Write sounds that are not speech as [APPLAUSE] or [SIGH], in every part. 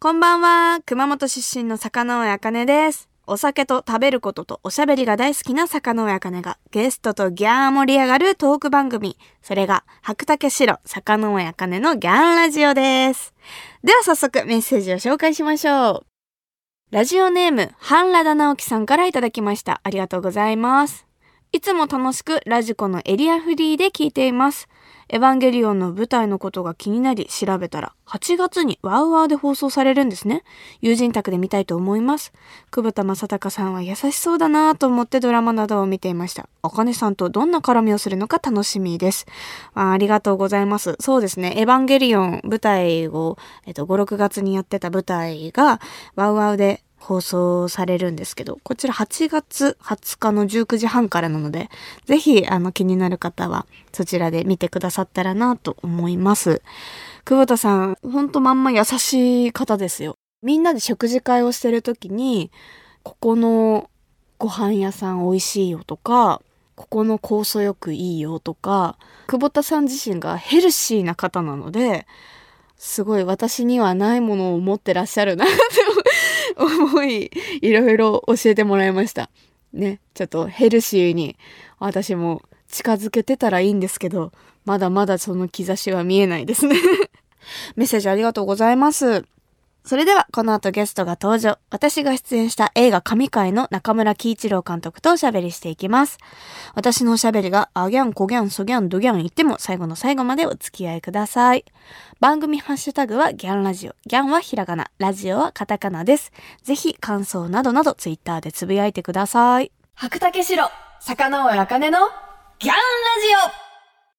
こんばんは。熊本出身の坂上茜です。お酒と食べることとおしゃべりが大好きな坂上茜がゲストとギャー盛り上がるトーク番組。それが白竹城坂上茜のギャンラジオです。では早速メッセージを紹介しましょう。ラジオネーム、半ラダ直樹さんからいただきました。ありがとうございます。いつも楽しくラジコのエリアフリーで聞いています。エヴァンゲリオンの舞台のことが気になり調べたら8月にワウワウで放送されるんですね。友人宅で見たいと思います。久保田正孝さんは優しそうだなぁと思ってドラマなどを見ていました。あかねさんとどんな絡みをするのか楽しみです。あありがとうございます。そうですね。エヴァンゲリオン舞台を、えっと、5、6月にやってた舞台がワウワウで放送されるんですけど、こちら8月20日の19時半からなので、ぜひ、あの、気になる方は、そちらで見てくださったらなと思います。久保田さん、ほんとまんま優しい方ですよ。みんなで食事会をしてる時に、ここのご飯屋さん美味しいよとか、ここの酵素よくいいよとか、久保田さん自身がヘルシーな方なので、すごい私にはないものを持ってらっしゃるなって思い、いろいろ教えてもらいました。ね、ちょっとヘルシーに私も近づけてたらいいんですけど、まだまだその兆しは見えないですね。[LAUGHS] メッセージありがとうございます。それでは、この後ゲストが登場。私が出演した映画神回の中村喜一郎監督とおしゃべりしていきます。私のおしゃべりが、あギャン、こギャン、そギャン、ドギャン言っても、最後の最後までお付き合いください。番組ハッシュタグはギャンラジオ。ギャンはひらがな、ラジオはカタカナです。ぜひ感想などなどツイッターでつぶやいてください。白竹城、坂上茜のギャンラジオ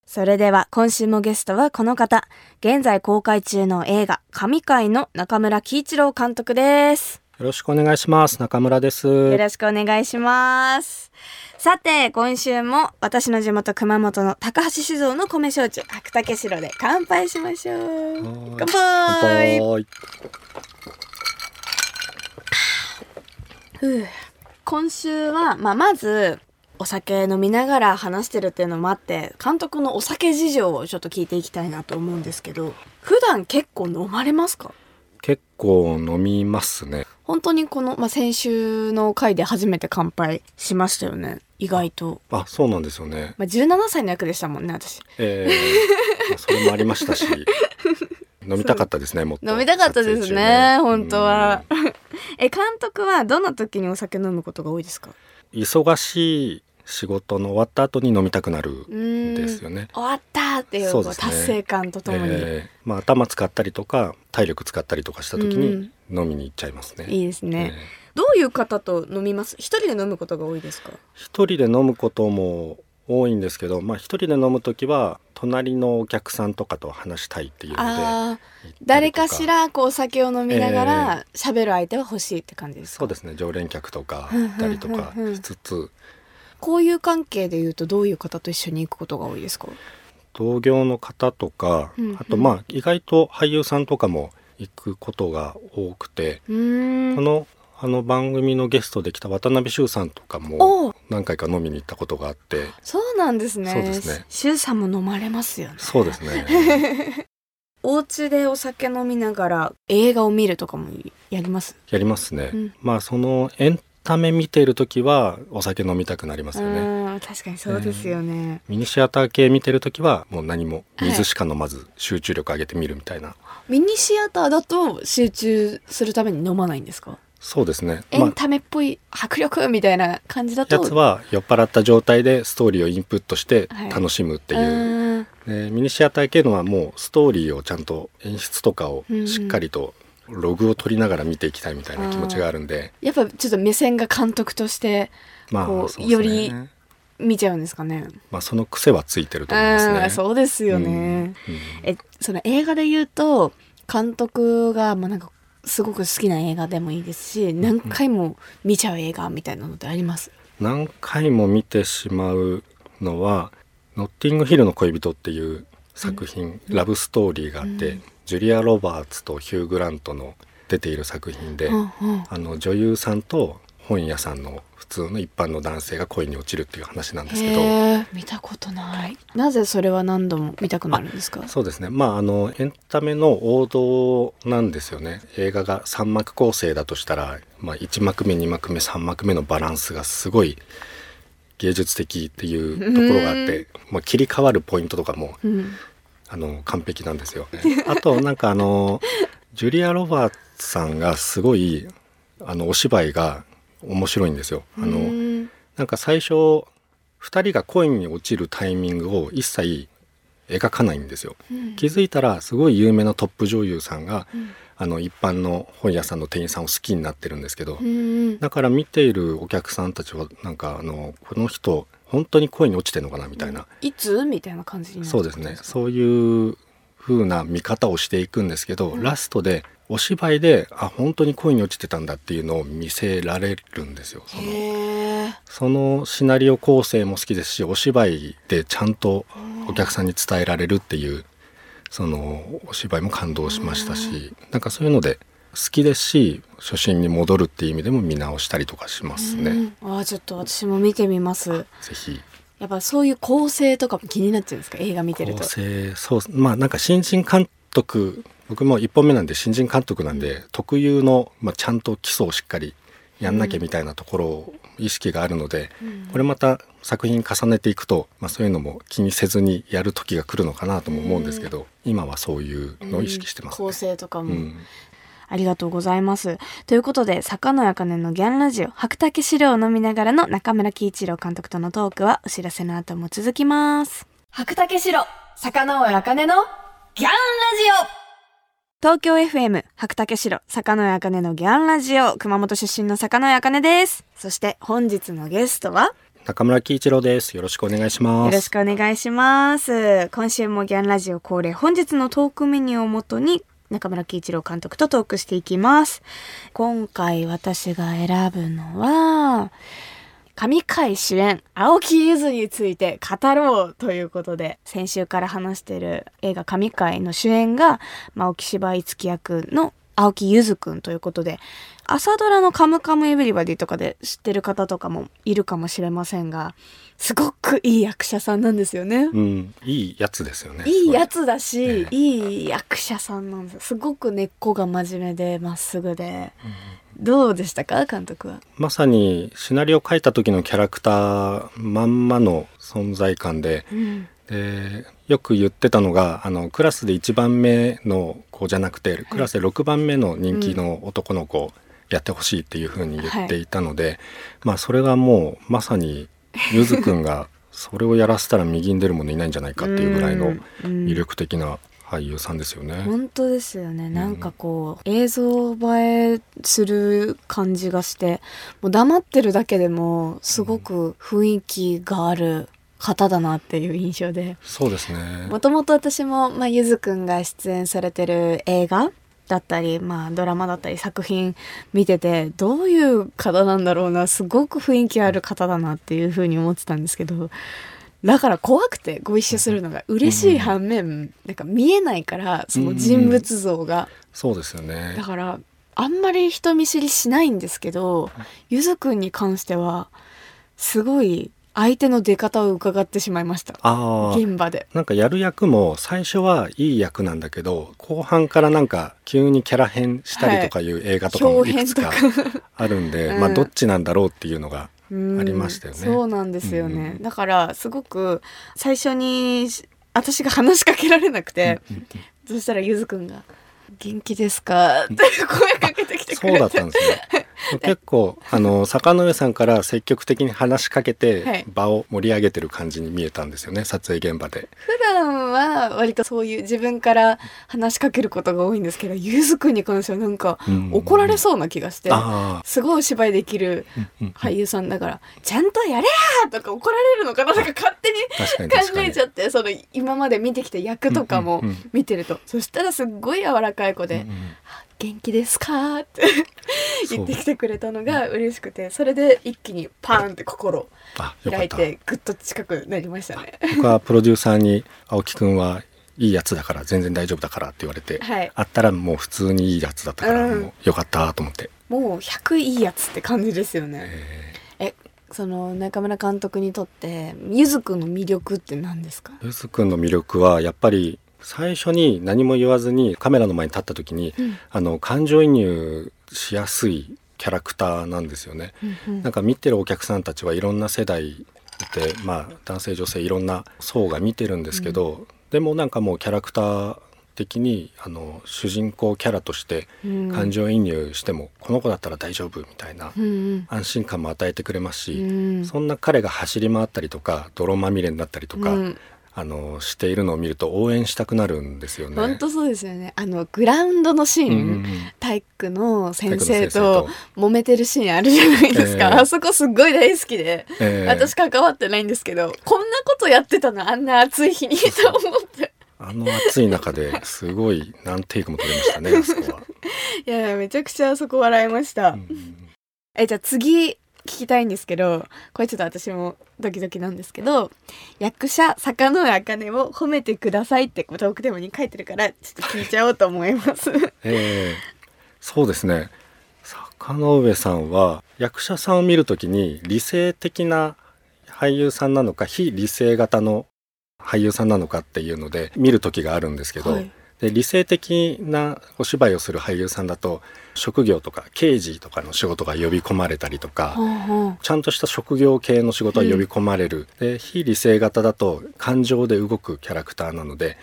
それでは今週もゲストはこの方。現在公開中の映画神回の中村喜一郎監督です。よろしくお願いします。中村です。よろしくお願いします。さて、今週も私の地元熊本の高橋酒造の米焼酎白竹城で乾杯しましょう。乾杯乾杯。今週は、まあ、まずお酒飲みながら話してるっていうのもあって監督のお酒事情をちょっと聞いていきたいなと思うんですけど普段結構飲まれますか？結構飲みますね。本当にこの、まあ、先週の回で初めて乾杯しましたよね。意外と、あ、そうなんですよね。まあ、17歳の役でしたもんね私。えーまあそれもありましたし、[LAUGHS] 飲みたかったですね。もっと。飲みたかったですね中本当は。うん。[LAUGHS] え監督はどんな時にお酒飲むことが多いですか？忙しい仕事の終わった後に飲みたくなるんん。ですよね。終わったっていうこうね。達成感とともに、えーまあ頭使ったりとか体力使ったりとかした時に飲みに行っちゃいますね。いいですね、えー。どういう方と飲みます？一人で飲むことが多いですか？一人で飲むことも多いんですけど、まあ一人で飲む時は隣のお客さんとかと話したいっていうので誰かしらこうお酒を飲みながら喋る相手は欲しいって感じですか？そうですね。常連客とかたりとかしつつこういう関係で言うとどういう方と一緒に行くことが多いですか？同業の方とかうんうん。あとまあ意外と俳優さんとかも行くことが多くてこのあの番組のゲストで来た渡辺修さんとかも何回か飲みに行ったことがあって。そうなんですね。そうですね。シュウさんも飲まれますよね。そうですね。[LAUGHS] お家でお酒飲みながら映画を見るとかもやります？やりますね、うん。まあそのエンタメ見てる時はお酒飲みたくなりますよね。うん確かにそうですよね、ミニシアター系見てる時はもう何も水しか飲まず集中力上げて見るみたいな、ミニシアターだと集中するために飲まないんですか？そうですね。まあエンタメっぽい迫力みたいな感じだと。やつは酔っ払った状態でストーリーをインプットしてはい。楽しむってういう、ーん。でミニシアター系のはもうストーリーをちゃんと演出とかをしっかりとログを取りながら見ていきたいみたいな気持ちがあるんで、やっぱちょっと目線が監督としてまあこうそうですねより見ちゃうんですかね。まあその癖はついてると思いますね。そうですよね。うんうんえその映画で言うと監督がまあなんかすごく好きな映画でもいいですし何回も見ちゃう映画みたいなのってあります？何回も見てしまうのは「ノッティングヒルの恋人」っていう作品、ラブストーリーがあって、うんジュリア・ロバーツとヒュー・グラントの出ている作品で、うんうん。あの女優さんと本屋さんの普通の一般の男性が恋に落ちるっていう話なんですけど。見たことない。なぜそれは何度も見たくなるんですか？そうですね。まああのエンタメの王道なんですよね。映画が3幕構成だとしたら、まあ、1幕目2幕目3幕目のバランスがすごい芸術的っていうところがあって、まあ、切り替わるポイントとかもうんあの完璧なんですよ、[LAUGHS] あとなんかあのジュリア・ロバーツさんがすごいあのお芝居が面白いんですよ。あの、うん。なんか最初2人が恋に落ちるタイミングを一切描かないんですよ。気づいたらすごい有名なトップ女優さんが、あの一般の本屋さんの店員さんを好きになってるんですけど、うん。だから見ているお客さんたちはなんかあのこの人本当に恋に落ちてるのかなみたいな、いつ？みたいな感じにそうですね。そういう風な見方をしていくんですけど、ラストでお芝居であ本当に恋に落ちてたんだっていうのを見せられるんですよ。そのそのシナリオ構成も好きですしお芝居でちゃんとお客さんに伝えられるっていうそのお芝居も感動しましたしなんかそういうので好きですし初心に戻るっていう意味でも見直したりとかしますね。ああちょっと私も見てみます。ぜひ。やっぱそういう構成とかも気になっちゃうんですか？映画見てる構と成そうまあなんか新人監督僕も1本目なんで新人監督なんで、特有の、まあ、ちゃんと基礎をしっかりやんなきゃみたいなところを意識があるので、これまた作品重ねていくと、まあ、そういうのも気にせずにやる時が来るのかなとも思うんですけど、今はそういうのを意識してますね。構成とかも、うんありがとうございます。ということで、坂野茜のギャンラジオ、白竹資料を飲みながらの中村喜一郎監督とのトークは、お知らせの後も続きます。白竹資料、坂野茜のギャンラジオ東京 FM、白竹城、坂野茜のギャンラジオ、熊本出身の坂野茜です。そして、本日のゲストは、中村喜一郎です。よろしくお願いします。よろしくお願いします。今週もギャンラジオ恒例、本日のトークメニューをもとに、中村喜一郎監督とトークしていきます。今回私が選ぶのは、神回主演、青木ゆずについて語ろうということで、先週から話してる映画神回の主演が、まあ、青木芝居付き役の青木ゆずくんということで、朝ドラのカムカムエヴリバディとかで知ってる方とかもいるかもしれませんが、すごくいい役者さんなんですよね。うん、いいやつですよね。いいやつだし、ええ。いい役者さんなんです。よすごく根っこが真面目でまっすぐで、どうでしたか監督は？まさにシナリオ書いた時のキャラクターまんまの存在感で、うんでよく言ってたのがあのクラスで1番目の子じゃなくてクラスで6番目の人気の男の子をやってほしいっていうふうに言っていたので、まあそれがもうまさにゆずくんが [LAUGHS] それをやらせたら右に出る者いないんじゃないかっていうぐらいのうん魅力的な俳優さんですよね。本当ですよね。なんかこう、映像映えする感じがしてもう黙ってるだけでもすごく雰囲気がある方だなっていう印象で。そうですね。もともと私も、まあ、ゆずくんが出演されてる映画だったり、まあ、ドラマだったり作品見ててどういう方なんだろうな。すごく雰囲気ある方だなっていうふうに思ってたんですけどだから怖くてご一緒するのが嬉しい反面、なんか見えないからその人物像が、そうですよね。だ。からあんまり人見知りしないんですけどゆずくんに関してはすごい相手の出方を伺ってしまいました。ああ。現場で。なんかやる役も最初はいい役なんだけど後半からなんか急にキャラ変したりとかいう映画とかもい。くつかあるんで、うん。まあどっちなんだろうっていうのがうんありましたよねそうなんですよね、うんだからすごく最初にし私が話しかけられなくて、そしたらゆずくんが「元気ですか?」って声かけてきてくれて。そうだったんですね。[LAUGHS] 結構あの坂上さんから積極的に話しかけて、はい。場を盛り上げてる感じに見えたんですよね撮影現場で。普段は割とそういう自分から話しかけることが多いんですけどゆずくんに関してはなんかうん。怒られそうな気がして、あすごいお芝居できる俳優さんだから「ちゃんとやれや!」とか怒られるのかななんか勝手に考えちゃってその今まで見てきた役とかもうんうんうん見てると、そしたらすっごい柔らかい子でうんうん「元気ですか?」って言ってきてくれたのが嬉しくてそれで一気にパーンって心開い。てぐっと近くなりましたね。僕はプロデューサーに青木くんはいいやつだから全然大丈夫だからって言われて、はい。あったらもう普通にいいやつだったから、うん。もうよかったと思って、もう100いいやつって感じですよね。ええ。その中村監督にとってゆずくんの魅力って何ですか？ーゆずくんの魅力はやっぱり最初に何も言わずにカメラの前に立った時に、うん。あの感情移入しやすいキャラクターなんですよね。なんか見てるお客さんたちはいろんな世代いて、まあ、男性女性いろんな層が見てるんですけど、でもなんかもうキャラクター的にあの主人公キャラとしてうん。感情移入しても、この子だったら大丈夫みたいなうんうん。安心感も与えてくれますし、うん。そんな彼が走り回ったりとか泥まみれになったりとか、うんあのしているのを見ると応援したくなるんですよね。本当そうですよね。あのグラウンドのシーン、うんうんうん。体育の先生と揉めてるシーンあるじゃないですか、ええ。あそこすっごい大好きで、ええ。私関わってないんですけどこんなことやってたのあんな暑い日にと思って。あの暑い中ですごい何テイクも撮れましたね [LAUGHS] あそこは。いやめちゃくちゃあそこ笑いました、うん。えじゃあ次聞きたいんですけどこれちょっと私もドキドキなんですけど役者坂上茜を褒めてくださいってトークテーマに書いてるからちょっと聞いちゃおうと思います。ええ。そうですね。坂上さんは役者さんを見るときに理性的な俳優さんなのか非理性型の俳優さんなのかっていうので見る時があるんですけど、はいで理性的なお芝居をする俳優さんだと職業とか刑事とかの仕事が呼び込まれたりとか、ちゃんとした職業系の仕事は呼び込まれる、で非理性型だと感情で動くキャラクターなので、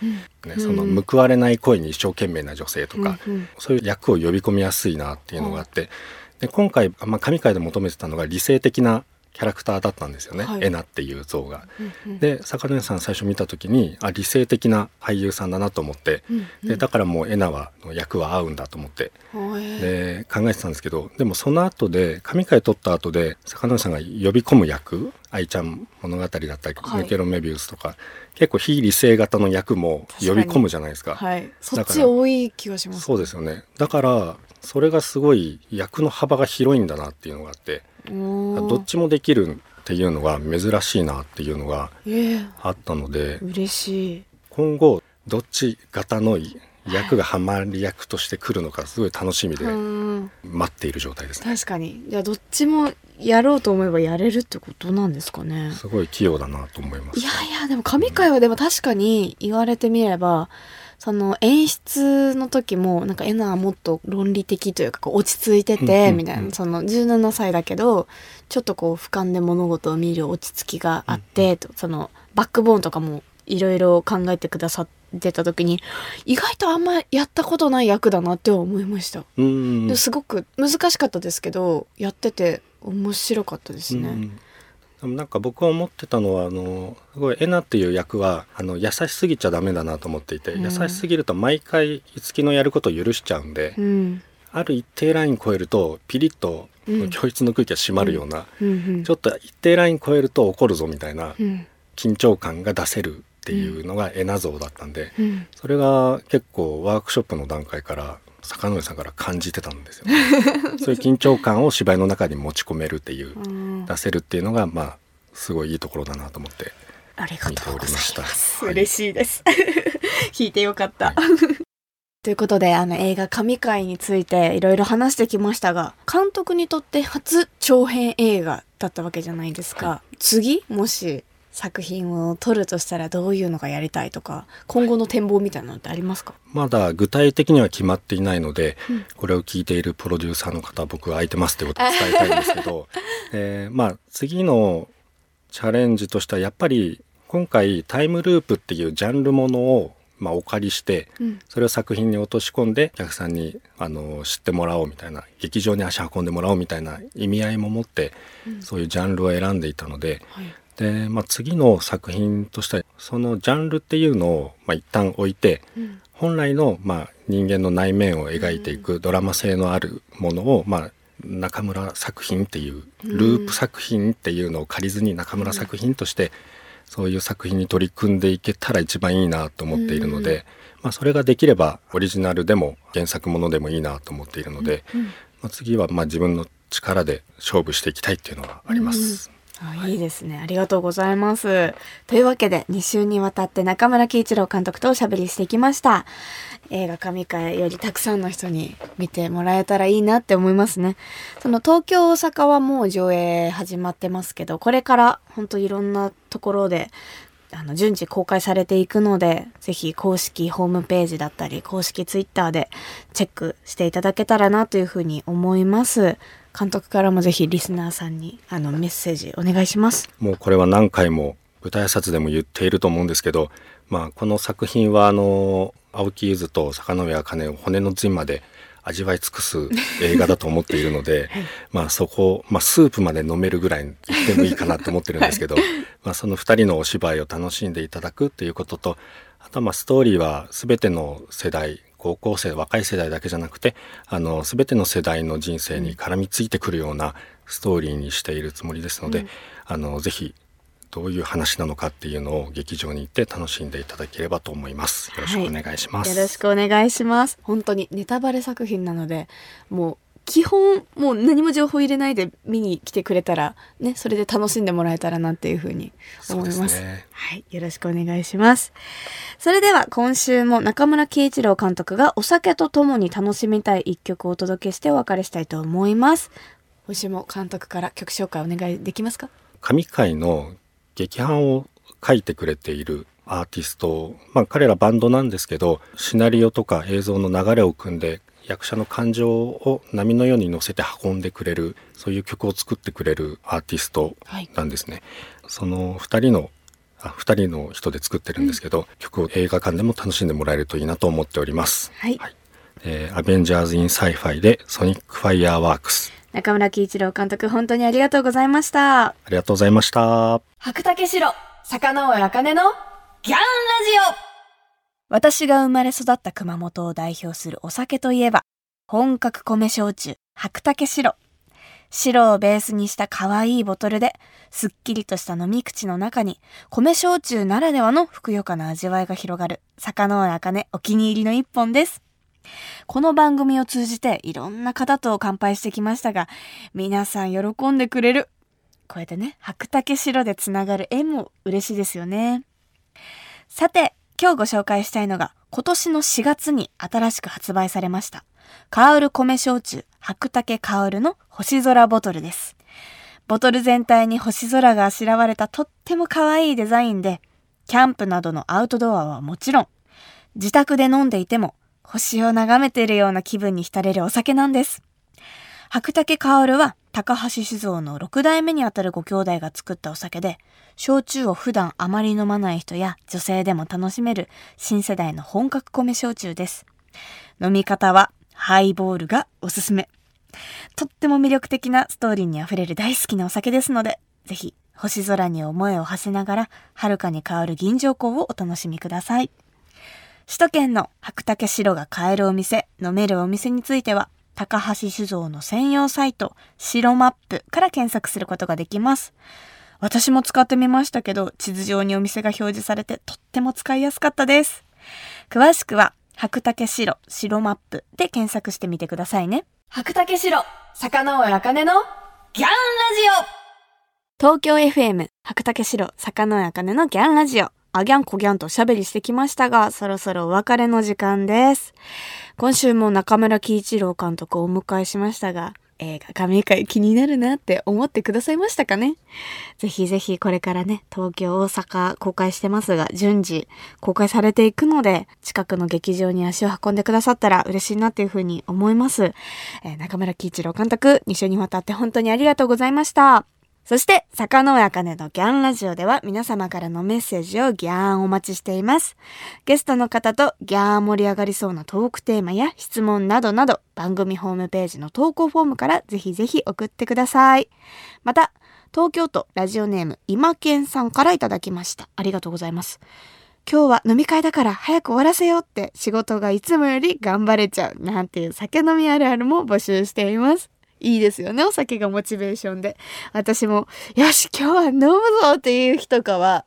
ね、そのうん。報われない声に一生懸命な女性とか、うんうん。そういう役を呼び込みやすいなっていうのがあって、で今回、まあ、神回で求めてたのが理性的なキャラクターだったんですよね、はい。エナっていう像が。うんうん。で坂根さん最初見た時にあ理性的な俳優さんだなと思って、うんうん。でだからもうエナはの役は合うんだと思って。で考えてたんですけどでもその後で神回撮った後で坂上さんが呼び込む役愛ちゃん物語だったり、はい。抜けろメビウスとか結構非理性型の役も呼び込むじゃないですか。はい。そっち多い気がしますそうですよね。だからそれがすごい役の幅が広いんだなっていうのがあってどっちもできるっていうのが珍しいなっていうのがええ。あったので嬉しい。今後どっち型の役がハマり役として来るのかすごい楽しみでうん待っている状態ですね。確かに。じゃあどっちもやろうと思えばやれるってことなんですかね。すごい器用だなと思います。いやいやでも神回はでも確かに言われてみればその演出の時もなんかエナはもっと論理的というか落ち着いててみたいな。その17歳だけどちょっとこう俯瞰で物事を見る落ち着きがあってとそのバックボーンとかもいろいろ考えてくださってた時に意外とあんまやったことない役だなって思いました。すごく難しかったですけどやってて面白かったですね。うんでもなんか僕は思ってたのはあのすごいエナっていう役はあの優しすぎちゃダメだなと思っていて、うん。優しすぎると毎回五木のやることを許しちゃうんで、うん。ある一定ライン超えるとピリッとうん。教室の空気が締まるような、うん。うん。ちょっと一定ライン超えると怒るぞみたいなうん。緊張感が出せるっていうのがエナ像だったんで、うん。それが結構ワークショップの段階から坂上さんから感じてたんですよね。[LAUGHS] そういう緊張感を芝居の中に持ち込めるっていう、うん出せるっていうのがまあすごいいいところだなと思ってありがとうございます。見ておりました嬉しいです。聞いてよかった。[LAUGHS] ということで、あの映画神回についていろいろ話してきましたが、監督にとって初長編映画だったわけじゃないですか。次もし作品を撮るとしたらどういうのがやりたいとか、今後の展望みたいなのってありますか？まだ具体的には決まっていないので、うんこれを聞いているプロデューサーの方は僕は空いてますってことを伝えたいんですけど、[LAUGHS] えーまあ次のチャレンジとしてはやっぱり今回タイムループっていうジャンルものをまあお借りしてうん。それを作品に落とし込んでお客さんにあの知ってもらおうみたいな劇場に足運んでもらおうみたいな意味合いも持ってうんそういうジャンルを選んでいたのではい。で、まあ、次の作品としてはそのジャンルっていうのを、まあ、一旦置いてうん。本来の、まあ、人間の内面を描いていくドラマ性のあるものを、まあ、中村作品っていうループ作品っていうのを借りずに中村作品としてそういう作品に取り組んでいけたら一番いいなと思っているので、まあ、それができればオリジナルでも原作ものでもいいなと思っているので、うん。まあ、次はまあ自分の力で勝負していきたいっていうのはあります。あいいですね。ありがとうございます。というわけで、2週にわたって中村喜一郎監督とおしゃべりしてきました。映画神回よりたくさんの人に見てもらえたらいいなって思いますね。その東京、大阪はもう上映始まってますけど、これから本当いろんなところであの順次公開されていくので、ぜひ公式ホームページだったり、公式ツイッターでチェックしていただけたらなというふうに思います。監督からもぜひリスナーさんにあのメッセージお願いします。もうこれは何回も舞台挨拶でも言っていると思うんですけど、まあ、この作品はあの青木ゆずと坂上茜を骨の髄まで味わい尽くす映画だと思っているので、[LAUGHS] まあそこ、まあ、スープまで飲めるぐらい言ってもいいかなと思ってるんですけど、まあその2人のお芝居を楽しんでいただくっていうこととあとはまあストーリーは全ての世代高校生若い世代だけじゃなくてあの全ての世代の人生に絡みついてくるようなストーリーにしているつもりですので、うんあのぜひどういう話なのかっていうのを劇場に行って楽しんでいただければと思います。よろしくお願いします。よろしくお願いします。本当にネタバレ作品なので、もう基本もう何も情報入れないで見に来てくれたらね、それで楽しんでもらえたらなっていうふうに思います。ねはい、よろしくお願いします。それでは今週も中村喜一郎監督がお酒とともに楽しみたい一曲をお届けしてお別れしたいと思います。今週も監督から曲紹介お願いできますか？神回の劇伴を書いてくれているアーティスト、まあ、彼らバンドなんですけどシナリオとか映像の流れを組んで役者の感情を波のように乗せて運んでくれるそういう曲を作ってくれるアーティストはい。なんですね。その2人のあ2人の人で作ってるんですけど、曲を映画館でも楽しんでもらえるといいなと思っております。はい。えー Avengers In Sci-Fi で Sonic Fireworks。中村貴一朗監督本当にありがとうございました。ありがとうございました。白岳しろ、坂ノ上茜のギャンラジオ私が生まれ育った熊本を代表するお酒といえば、本格米焼酎、白岳しろ。しろをベースにした可愛いボトルで、すっきりとした飲み口の中に、米焼酎ならではのふくよかな味わいが広がる、坂ノ上茜お気に入りの一本です。この番組を通じていろんな方と乾杯してきましたが、皆さん喜んでくれるこうやってね、白竹白でつながる縁も嬉しいですよね。さて、今日ご紹介したいのが、今年の4月に新しく発売されました。カール米焼酎白竹カールの星空ボトルです。ボトル全体に星空があしらわれたとっても可愛いデザインで、キャンプなどのアウトドアはもちろん、自宅で飲んでいても星を眺めているような気分に浸れるお酒なんです。白竹薫は高橋酒造の6代目にあたるご兄弟が作ったお酒で、焼酎を普段あまり飲まない人や女性でも楽しめる新世代の本格米焼酎です。飲み方はハイボールがおすすめ。とっても魅力的なストーリーにあふれる大好きなお酒ですので、ぜひ星空に思いを馳せながら、遥かに香る銀条香をお楽しみください。首都圏の白竹白が買えるお店、飲めるお店については、高橋酒造の専用サイト、白マップから検索することができます。私も使ってみましたけど、地図上にお店が表示されてとっても使いやすかったです。詳しくは、白竹白、白マップで検索してみてくださいね。白竹白、魚尾茜のギャンラジオ東京 FM 白竹城坂野茜のギャンラジオあギャンコギャンとおしゃべりしてきましたがそろそろお別れの時間です。今週も中村喜一郎監督をお迎えしましたが映画神回気になるなって思ってくださいましたかね？ぜひぜひこれからね東京大阪公開してますが順次公開されていくので近くの劇場に足を運んでくださったら嬉しいなっていうふうに思います、えー中村喜一郎監督2週にわたって本当にありがとうございました。そして、坂野茜のギャンラジオでは皆様からのメッセージをギャーンお待ちしています。ゲストの方とギャーン盛り上がりそうなトークテーマや質問などなど番組ホームページの投稿フォームからぜひぜひ送ってください。また、東京都ラジオネーム今健さんからいただきました。ありがとうございます。今日は飲み会だから早く終わらせようって仕事がいつもより頑張れちゃうなんていう酒飲みあるあるも募集しています。いいですよね。お酒がモチベーションで。私も、よし、今日は飲むぞっていう日とかは、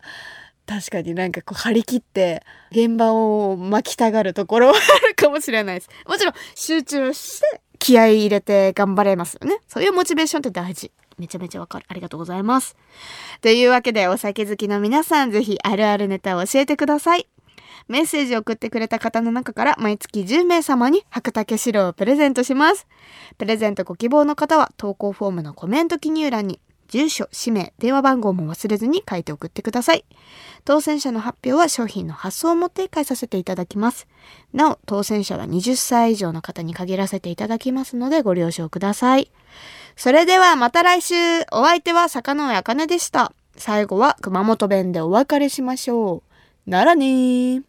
確かになんかこう張り切って現場を巻きたがるところはあるかもしれないです。もちろん集中して気合い入れて頑張れますよね。そういうモチベーションって大事。めちゃめちゃわかる。ありがとうございます。というわけで、お酒好きの皆さん、ぜひあるあるネタを教えてください。メッセージを送ってくれた方の中から毎月10名様に白竹白をプレゼントします。プレゼントご希望の方は投稿フォームのコメント記入欄に住所、氏名、電話番号も忘れずに書いて送ってください。当選者の発表は商品の発送をもって返させていただきます。なお、当選者は20歳以上の方に限らせていただきますのでご了承ください。それではまた来週お相手は坂上茜でした。最後は熊本弁でお別れしましょう。ならねー。